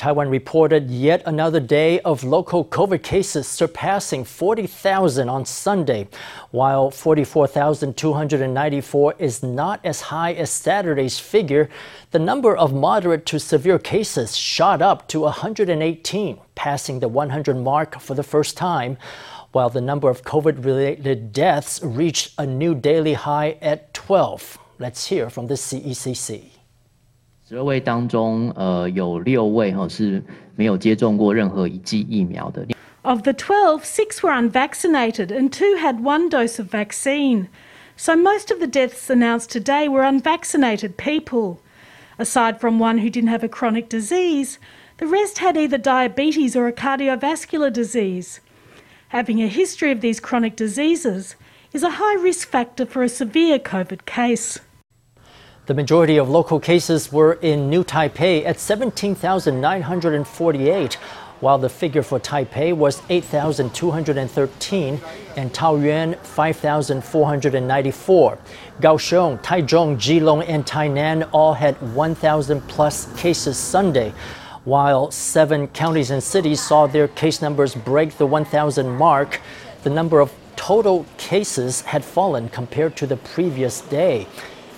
Taiwan reported yet another day of local COVID cases surpassing 40,000 on Sunday. While 44,294 is not as high as Saturday's figure, the number of moderate to severe cases shot up to 118, passing the 100 mark for the first time, while the number of COVID related deaths reached a new daily high at 12. Let's hear from the CECC. 十二位当中，呃，有六位哈是没有接种过任何一剂疫苗的。Of the 12, six were unvaccinated and two had one dose of vaccine. So most of the deaths announced today were unvaccinated people. Aside from one who didn't have a chronic disease, the rest had either diabetes or a cardiovascular disease. Having a history of these chronic diseases is a high risk factor for a severe COVID case. The majority of local cases were in New Taipei at 17,948, while the figure for Taipei was 8,213 and Taoyuan 5,494. Kaohsiung, Taichung, Keelung, and Tainan all had 1,000 plus cases Sunday, while seven counties and cities saw their case numbers break the 1,000 mark. The number of total cases had fallen compared to the previous day.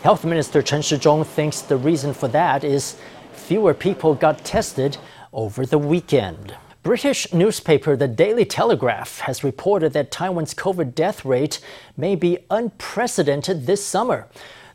Health Minister Chen Shih-chung thinks the reason for that is fewer people got tested over the weekend. British newspaper The Daily Telegraph has reported that Taiwan's COVID death rate may be unprecedented this summer.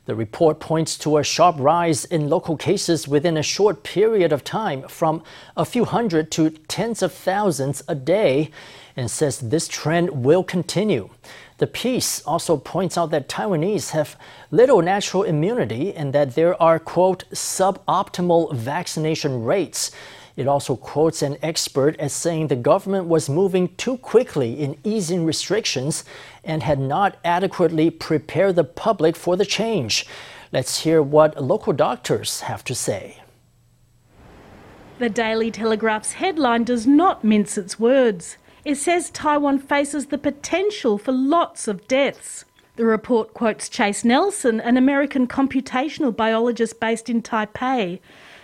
The report points to a sharp rise in local cases within a short period of time, from a few hundred to tens of thousands a day, and says this trend will continue. The piece also points out that Taiwanese have little natural immunity and that there are, quote, suboptimal vaccination rates. It also quotes an expert as saying the government was moving too quickly in easing restrictions and had not adequately prepared the public for the change. Let's hear what local doctors have to say. The Daily Telegraph's headline does not mince its words. It says Taiwan faces the potential for lots of deaths. The report quotes Chase Nelson, an American computational biologist based in Taipei,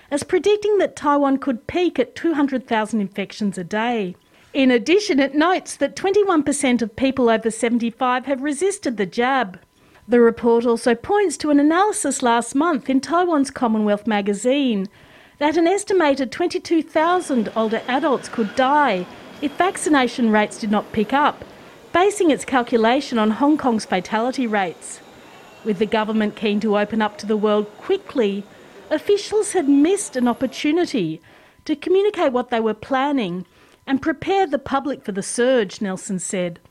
as predicting that Taiwan could peak at 200,000 infections a day. In addition, it notes that 21% of people over 75 have resisted the jab. The report also points to an analysis last month in Taiwan's Commonwealth magazine that an estimated 22,000 older adults could die if vaccination rates did not pick up, basing its calculation on Hong Kong's fatality rates. With the government keen to open up to the world quickly, officials had missed an opportunity to communicate what they were planning and prepare the public for the surge, Nelson said.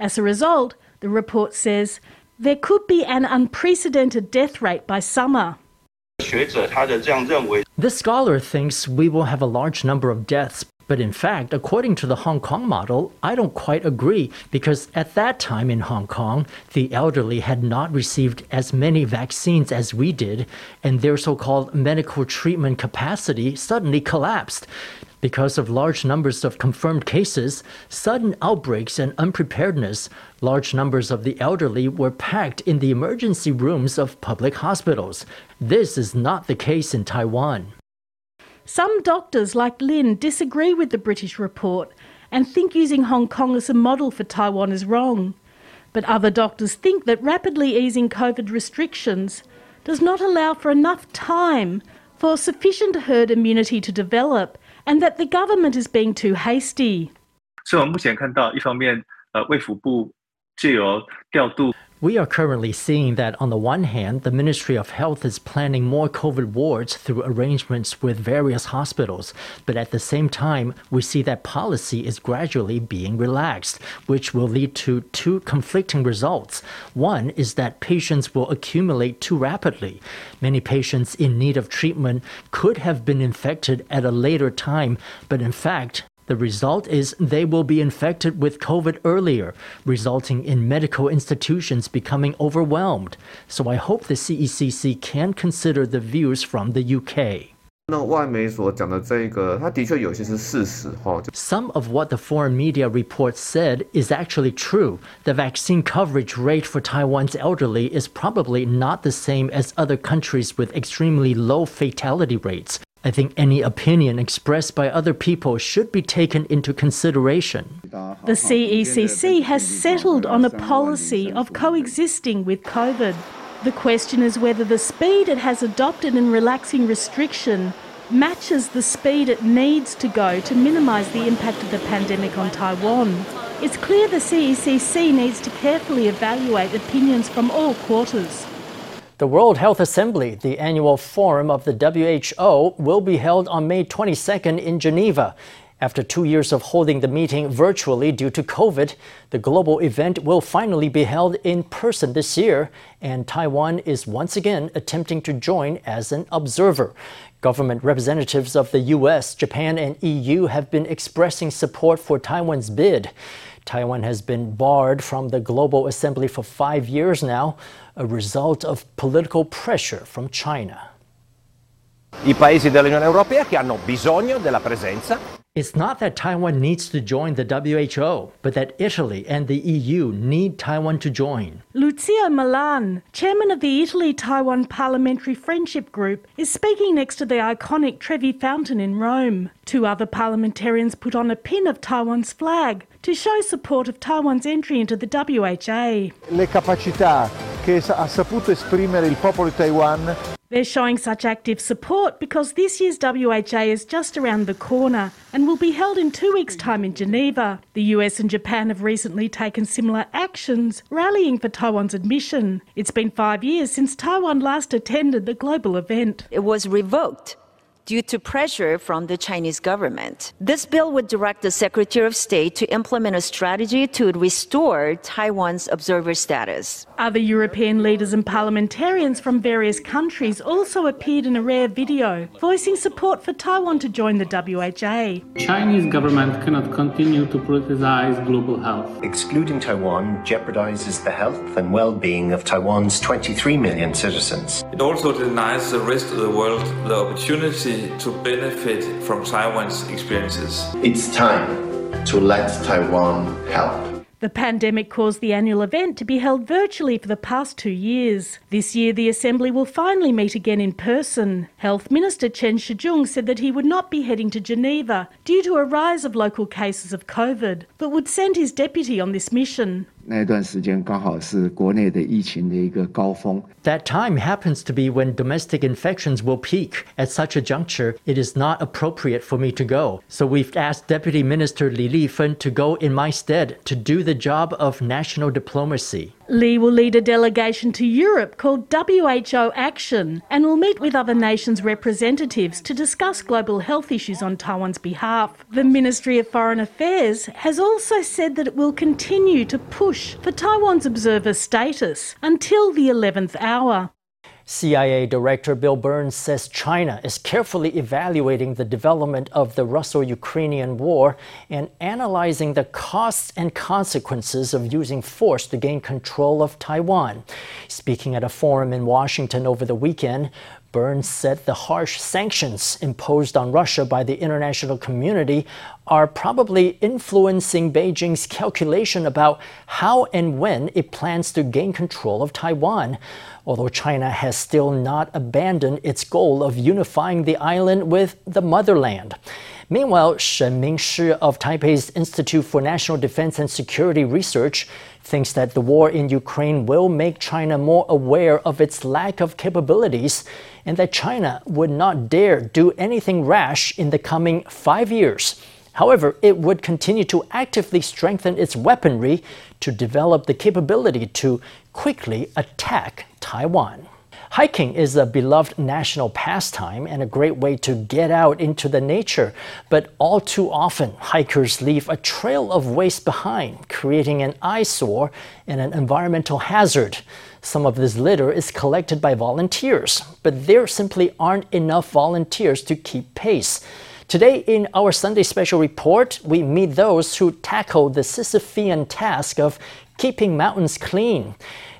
As a result, the report says there could be an unprecedented death rate by summer. The scholar thinks we will have a large number of deaths but in fact, according to the Hong Kong model, I don't quite agree because at that time in Hong Kong, the elderly had not received as many vaccines as we did, and their so called medical treatment capacity suddenly collapsed. Because of large numbers of confirmed cases, sudden outbreaks, and unpreparedness, large numbers of the elderly were packed in the emergency rooms of public hospitals. This is not the case in Taiwan. Some doctors, like Lin, disagree with the British report and think using Hong Kong as a model for Taiwan is wrong. But other doctors think that rapidly easing COVID restrictions does not allow for enough time for sufficient herd immunity to develop and that the government is being too hasty. 所以我们目前看到，一方面，呃，卫福部借由调度 we are currently seeing that on the one hand, the Ministry of Health is planning more COVID wards through arrangements with various hospitals, but at the same time, we see that policy is gradually being relaxed, which will lead to two conflicting results. One is that patients will accumulate too rapidly. Many patients in need of treatment could have been infected at a later time, but in fact, the result is they will be infected with COVID earlier, resulting in medical institutions becoming overwhelmed. So I hope the CECC can consider the views from the UK. Some of what the foreign media reports said is actually true. The vaccine coverage rate for Taiwan's elderly is probably not the same as other countries with extremely low fatality rates. I think any opinion expressed by other people should be taken into consideration. The CECC has settled on a policy of coexisting with COVID. The question is whether the speed it has adopted in relaxing restriction matches the speed it needs to go to minimise the impact of the pandemic on Taiwan. It's clear the CECC needs to carefully evaluate opinions from all quarters. The World Health Assembly, the annual forum of the WHO, will be held on May 22nd in Geneva. After two years of holding the meeting virtually due to COVID, the global event will finally be held in person this year, and Taiwan is once again attempting to join as an observer. Government representatives of the US, Japan, and EU have been expressing support for Taiwan's bid. Taiwan has been barred from the Global Assembly for five years now, a result of political pressure from China. I paesi dell'Unione Europea che hanno bisogno della presenza It's not that Taiwan needs to join the WHO, but that Italy and the EU need Taiwan to join. Lucio Malan, chairman of the Italy Taiwan Parliamentary Friendship Group, is speaking next to the iconic Trevi Fountain in Rome. Two other parliamentarians put on a pin of Taiwan's flag to show support of Taiwan's entry into the WHA. Le capacità che ha saputo esprimere il popolo di Taiwan They're showing such active support because this year's WHA is just around the corner and will be held in two weeks' time in Geneva. The US and Japan have recently taken similar actions, rallying for Taiwan's admission. It's been five years since Taiwan last attended the global event. It was revoked due to pressure from the Chinese government. This bill would direct the Secretary of State to implement a strategy to restore Taiwan's observer status. Other European leaders and parliamentarians from various countries also appeared in a rare video, voicing support for Taiwan to join the WHO. Chinese government cannot continue to politicize global health. Excluding Taiwan jeopardizes the health and well-being of Taiwan's 23 million citizens. It also denies the rest of the world the opportunity to benefit from Taiwan's experiences. It's time to let Taiwan help. The pandemic caused the annual event to be held virtually for the past two years. This year, the Assembly will finally meet again in person. Health Minister Chen Shih-chung said that he would not be heading to Geneva due to a rise of local cases of COVID, but would send his deputy on this mission. 那段时间刚好是国内的疫情的一个高峰。 That time happens to be when domestic infections will peak. At such a juncture, it is not appropriate for me to go. So we've asked Deputy Minister Li Lifen to go in my stead to do the job of national diplomacy. Lee will lead a delegation to Europe called WHO Action and will meet with other nations' representatives to discuss global health issues on Taiwan's behalf. The Ministry of Foreign Affairs has also said that it will continue to push for Taiwan's observer status until the 11th hour. CIA Director Bill Burns says China is carefully evaluating the development of the Russo Ukrainian war and analyzing the costs and consequences of using force to gain control of Taiwan. Speaking at a forum in Washington over the weekend, Burns said the harsh sanctions imposed on Russia by the international community are probably influencing Beijing's calculation about how and when it plans to gain control of Taiwan, although China has still not abandoned its goal of unifying the island with the motherland. Meanwhile, Shen Mingshi of Taipei's Institute for National Defense and Security Research thinks that the war in Ukraine will make China more aware of its lack of capabilities and that China would not dare do anything rash in the coming five years. However, it would continue to actively strengthen its weaponry to develop the capability to quickly attack Taiwan. Hiking is a beloved national pastime and a great way to get out into the nature, but all too often hikers leave a trail of waste behind, creating an eyesore and an environmental hazard. Some of this litter is collected by volunteers, but there simply aren't enough volunteers to keep pace. Today, in our Sunday special report, we meet those who tackle the Sisyphean task of keeping mountains clean.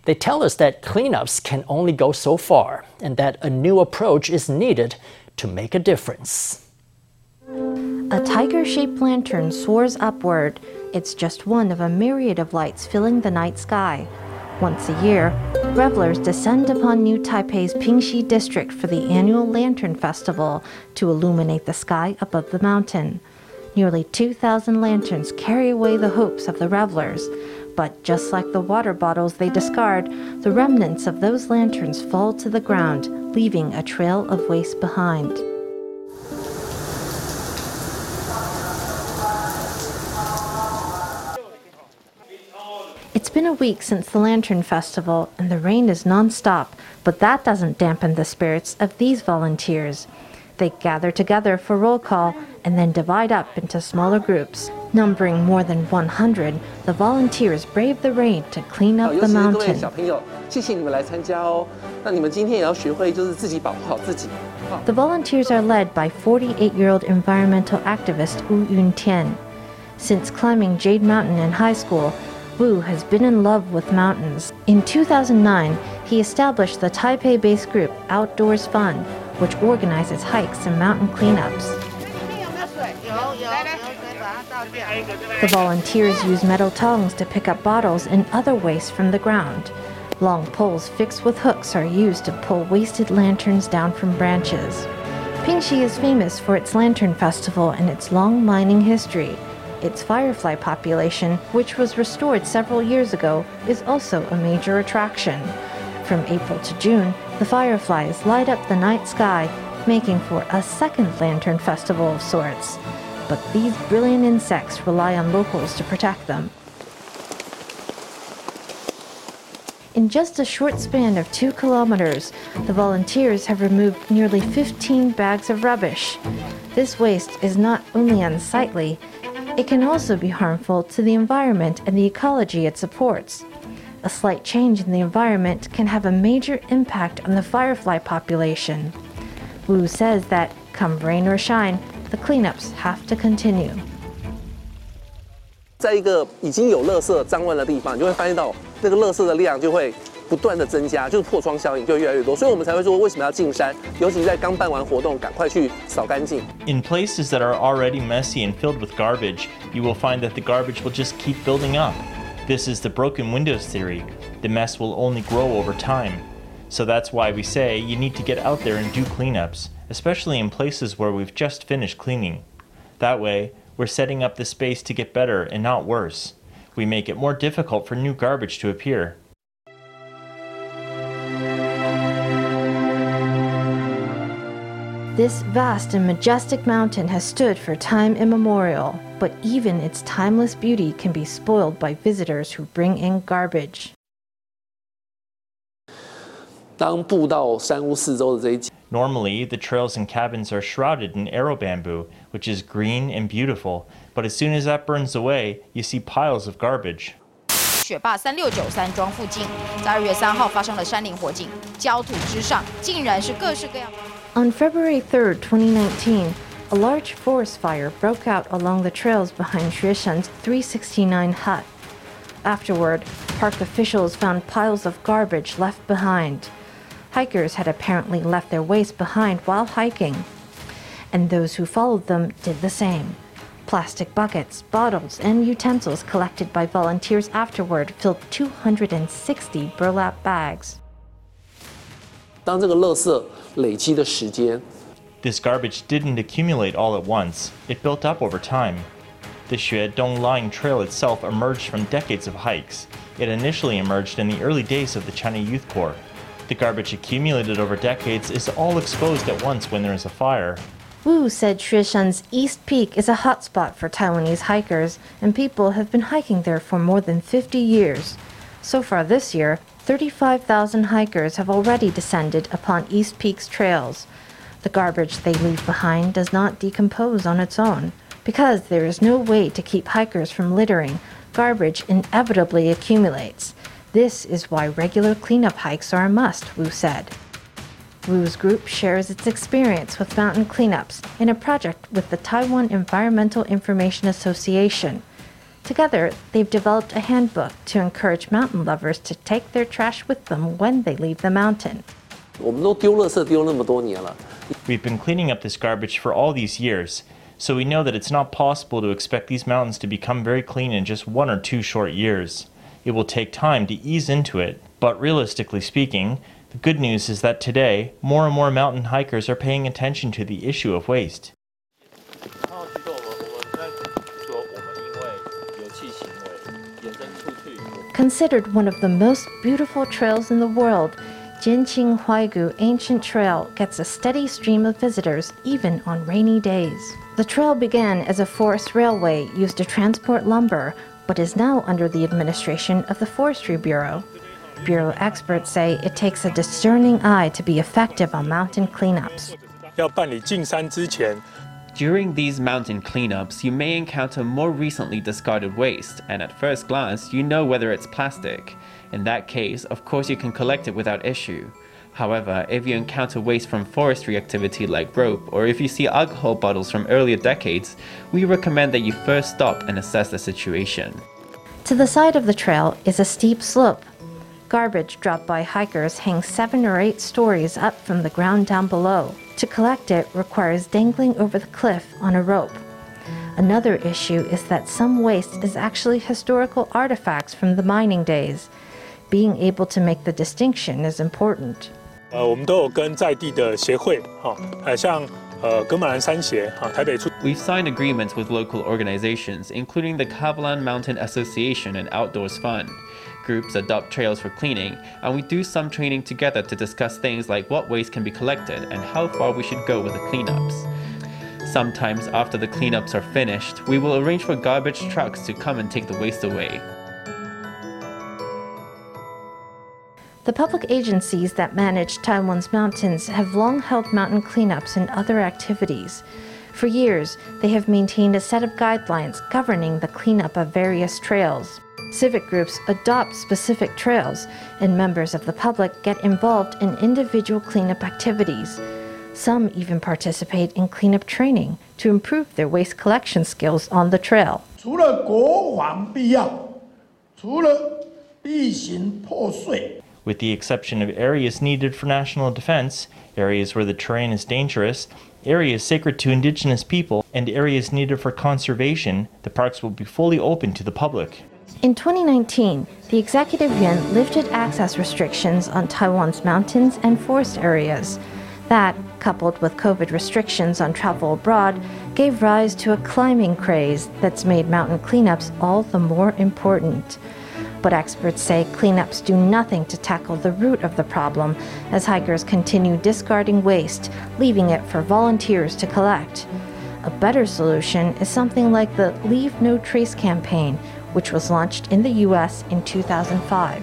They tell us that cleanups can only go so far and that a new approach is needed to make a difference. A tiger shaped lantern soars upward. It's just one of a myriad of lights filling the night sky. Once a year, revelers descend upon New Taipei's Pingxi district for the annual Lantern Festival to illuminate the sky above the mountain. Nearly 2,000 lanterns carry away the hopes of the revelers, but just like the water bottles they discard, the remnants of those lanterns fall to the ground, leaving a trail of waste behind. It's been a week since the Lantern Festival, and the rain is non-stop, but that doesn't dampen the spirits of these volunteers. They gather together for roll call and then divide up into smaller groups. Numbering more than 100, the volunteers brave the rain to clean up the mountain. Oh, the volunteers are led by 48-year-old environmental activist Wu Yun Yuntian. Since climbing Jade Mountain in high school, Wu has been in love with mountains. In 2009, he established the Taipei-based group Outdoors Fun, which organizes hikes and mountain cleanups. The volunteers use metal tongs to pick up bottles and other waste from the ground. Long poles fixed with hooks are used to pull wasted lanterns down from branches. Pingxi is famous for its lantern festival and its long mining history. Its firefly population, which was restored several years ago, is also a major attraction. From April to June, the fireflies light up the night sky, making for a second lantern festival of sorts. But these brilliant insects rely on locals to protect them. In just a short span of two kilometers, the volunteers have removed nearly 15 bags of rubbish. This waste is not only unsightly, it can also be harmful to the environment and the ecology it supports. A slight change in the environment can have a major impact on the firefly population. Wu says that, come rain or shine, the cleanups have to continue. 在一个已经有垃圾脏乱的地方，你就会发现到那个垃圾的量就会不断的增加，就是破窗效应就越来越多，所以我们才会说为什么要进山，尤其在刚办完活动，赶快去扫干净。In places that are already messy and filled with garbage, you will find that the garbage will just keep building up. This is the broken windows theory. The mess will only grow over time. So that's why we say you need to get out there and do cleanups, especially in places where we've just finished cleaning. That way, we're setting up the space to get better and not worse. We make it more difficult for new garbage to appear. This vast and majestic mountain has stood for time immemorial, but even its timeless beauty can be spoiled by visitors who bring in garbage. 当步道山屋四周的这一节 Normally, the trails and cabins are shrouded in arrow bamboo, which is green and beautiful, but as soon as that burns away, you see piles of garbage. 雪霸三六九山庄附近，在二月三号发生了山林火警，焦土之上竟然是各式各样。 On February 3, 2019, a large forest fire broke out along the trails behind Xueshan's 369 hut. Afterward, park officials found piles of garbage left behind. Hikers had apparently left their waste behind while hiking, and those who followed them did the same. Plastic buckets, bottles, and utensils collected by volunteers afterward filled 260 burlap bags. 当这个垃圾累积的时间， This garbage didn't accumulate all at once, it built up over time. The Xue Dongying Trail itself emerged from decades of hikes. It initially emerged in the early days of the China Youth Corps. The garbage accumulated over decades is all exposed at once when there is a fire. Wu said Xueshan's East Peak is a hotspot for Taiwanese hikers, and people have been hiking there for more than 50 years. So far this year, 35,000 hikers have already descended upon East Peak's trails. The garbage they leave behind does not decompose on its own. Because there is no way to keep hikers from littering, garbage inevitably accumulates. This is why regular cleanup hikes are a must, Wu said. Wu's group shares its experience with mountain cleanups in a project with the Taiwan Environmental Information Association. Together, they've developed a handbook to encourage mountain lovers to take their trash with them when they leave the mountain. We've been cleaning up this garbage for all these years, so we know that it's not possible to expect these mountains to become very clean in just one or two short years. It will take time to ease into it, But realistically speaking, the good news is that today, more and more mountain hikers are paying attention to the issue of waste. Considered one of the most beautiful trails in the world, Jianqing Huaigu Ancient Trail gets a steady stream of visitors even on rainy days. The trail began as a forest railway used to transport lumber, but is now under the administration of the Forestry Bureau. Bureau experts say it takes a discerning eye to be effective on mountain cleanups. During these mountain cleanups, you may encounter more recently discarded waste, and at first glance, you know whether it's plastic. In that case, of course, you can collect it without issue. However, if you encounter waste from forestry activity like rope, or if you see alcohol bottles from earlier decades, we recommend that you first stop and assess the situation. To the side of the trail is a steep slope. Garbage dropped by hikers hangs seven or eight stories up from the ground down below. To collect it requires dangling over the cliff on a rope. Another issue is that some waste is actually historical artifacts from the mining days. Being able to make the distinction is important. We've signed agreements with local organizations, including the Kavalan Mountain Association and Outdoors Fun. Groups adopt trails for cleaning, and we do some training together to discuss things like what waste can be collected and how far we should go with the cleanups. Sometimes, after the cleanups are finished, we will arrange for garbage trucks to come and take the waste away. The public agencies that manage Taiwan's mountains have long held mountain cleanups and other activities. For years, they have maintained a set of guidelines governing the cleanup of various trails. Civic groups adopt specific trails, and members of the public get involved in individual cleanup activities. Some even participate in cleanup training to improve their waste collection skills on the trail. 除了国防必要，除了地形破碎。 With the exception of areas needed for national defense, areas where the terrain is dangerous, areas sacred to indigenous people, and areas needed for conservation, the parks will be fully open to the public. In 2019, the Executive Yuan lifted access restrictions on Taiwan's mountains and forest areas. That, coupled with COVID restrictions on travel abroad, gave rise to a climbing craze that's made mountain cleanups all the more important. But experts say cleanups do nothing to tackle the root of the problem as hikers continue discarding waste, leaving it for volunteers to collect. A better solution is something like the Leave No Trace campaign, which was launched in the US in 2005.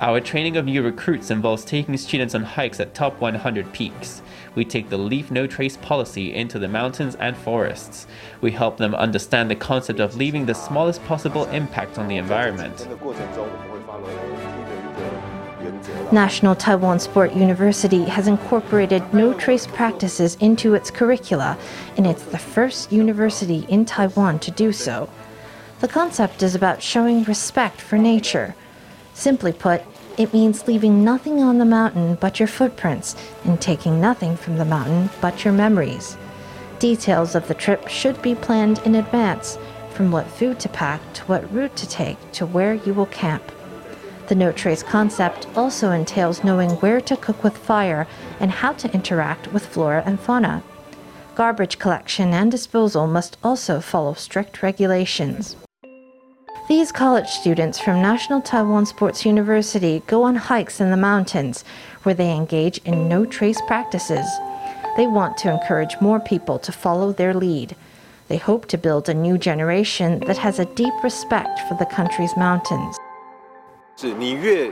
Our training of new recruits involves taking students on hikes at top 100 peaks we take the leave no trace policy into the mountains and forests. We help them understand the concept of leaving the smallest possible impact on the environment. National Taiwan Sport University has incorporated no trace practices into its curricula, and it's the first university in Taiwan to do so. The concept is about showing respect for nature. Simply put, it means leaving nothing on the mountain but your footprints and taking nothing from the mountain but your memories. Details of the trip should be planned in advance, from what food to pack to what route to take to where you will camp. The no trace concept also entails knowing where to cook with fire and how to interact with flora and fauna. Garbage collection and disposal must also follow strict regulations. These college students from National Taiwan Sports University go on hikes in the mountains where they engage in no trace practices. They want to encourage more people to follow their lead. They hope to build a new generation that has a deep respect for the country's mountains. 是你越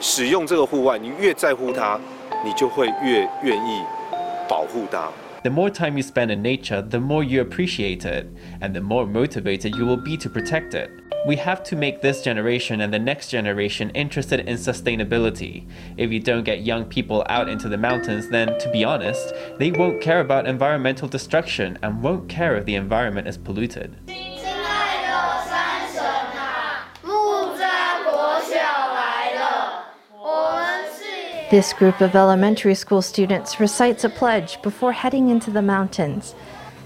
使用这个户外，你越在乎它，你就会越愿意保护它。 The more time you spend in nature, the more you appreciate it, and the more motivated you will be to protect it. We have to make this generation and the next generation interested in sustainability. If you don't get young people out into the mountains, then to be honest, they won't care about environmental destruction and won't care if the environment is polluted. This group of elementary school students recites a pledge before heading into the mountains.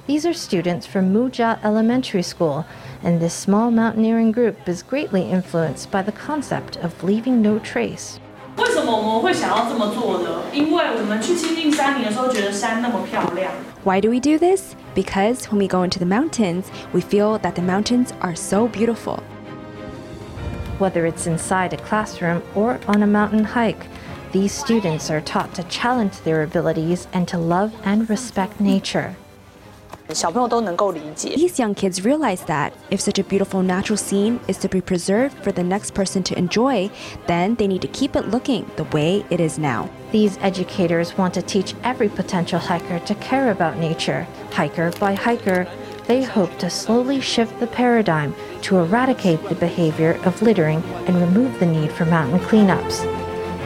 These are students from Mujia Elementary School, and this small mountaineering group is greatly influenced by the concept of leaving no trace. 为什么我们会想要这么做呢？因为我们去亲近山林的时候，觉得山那么漂亮。Why do we do this? Because when we go into the mountains, we feel that the mountains are so beautiful. Whether it's inside a classroom or on a mountain hike, these students are taught to challenge their abilities and to love and respect nature. These young kids realize that if such a beautiful natural scene is to be preserved for the next person to enjoy, then they need to keep it looking the way it is now. These educators want to teach every potential hiker to care about nature, hiker by hiker. They hope to slowly shift the paradigm to eradicate the behavior of littering and remove the need for mountain cleanups.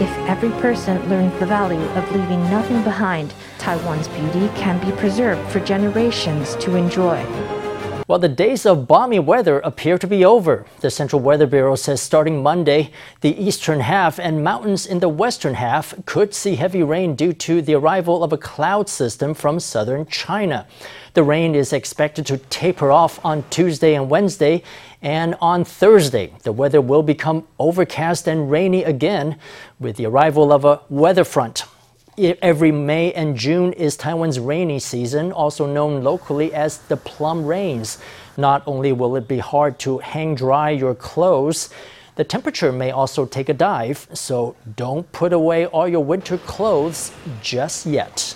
If every person learns the value of leaving nothing behind, Taiwan's beauty can be preserved for generations to enjoy. Well, the days of balmy weather appear to be over. The Central Weather Bureau says starting Monday, the eastern half and mountains in the western half could see heavy rain due to the arrival of a cloud system from southern China. The rain is expected to taper off on Tuesday and Wednesday, and on Thursday, the weather will become overcast and rainy again with the arrival of a weather front. Every May and June is Taiwan's rainy season, also known locally as the plum rains. Not only will it be hard to hang dry your clothes, the temperature may also take a dive, so don't put away all your winter clothes just yet.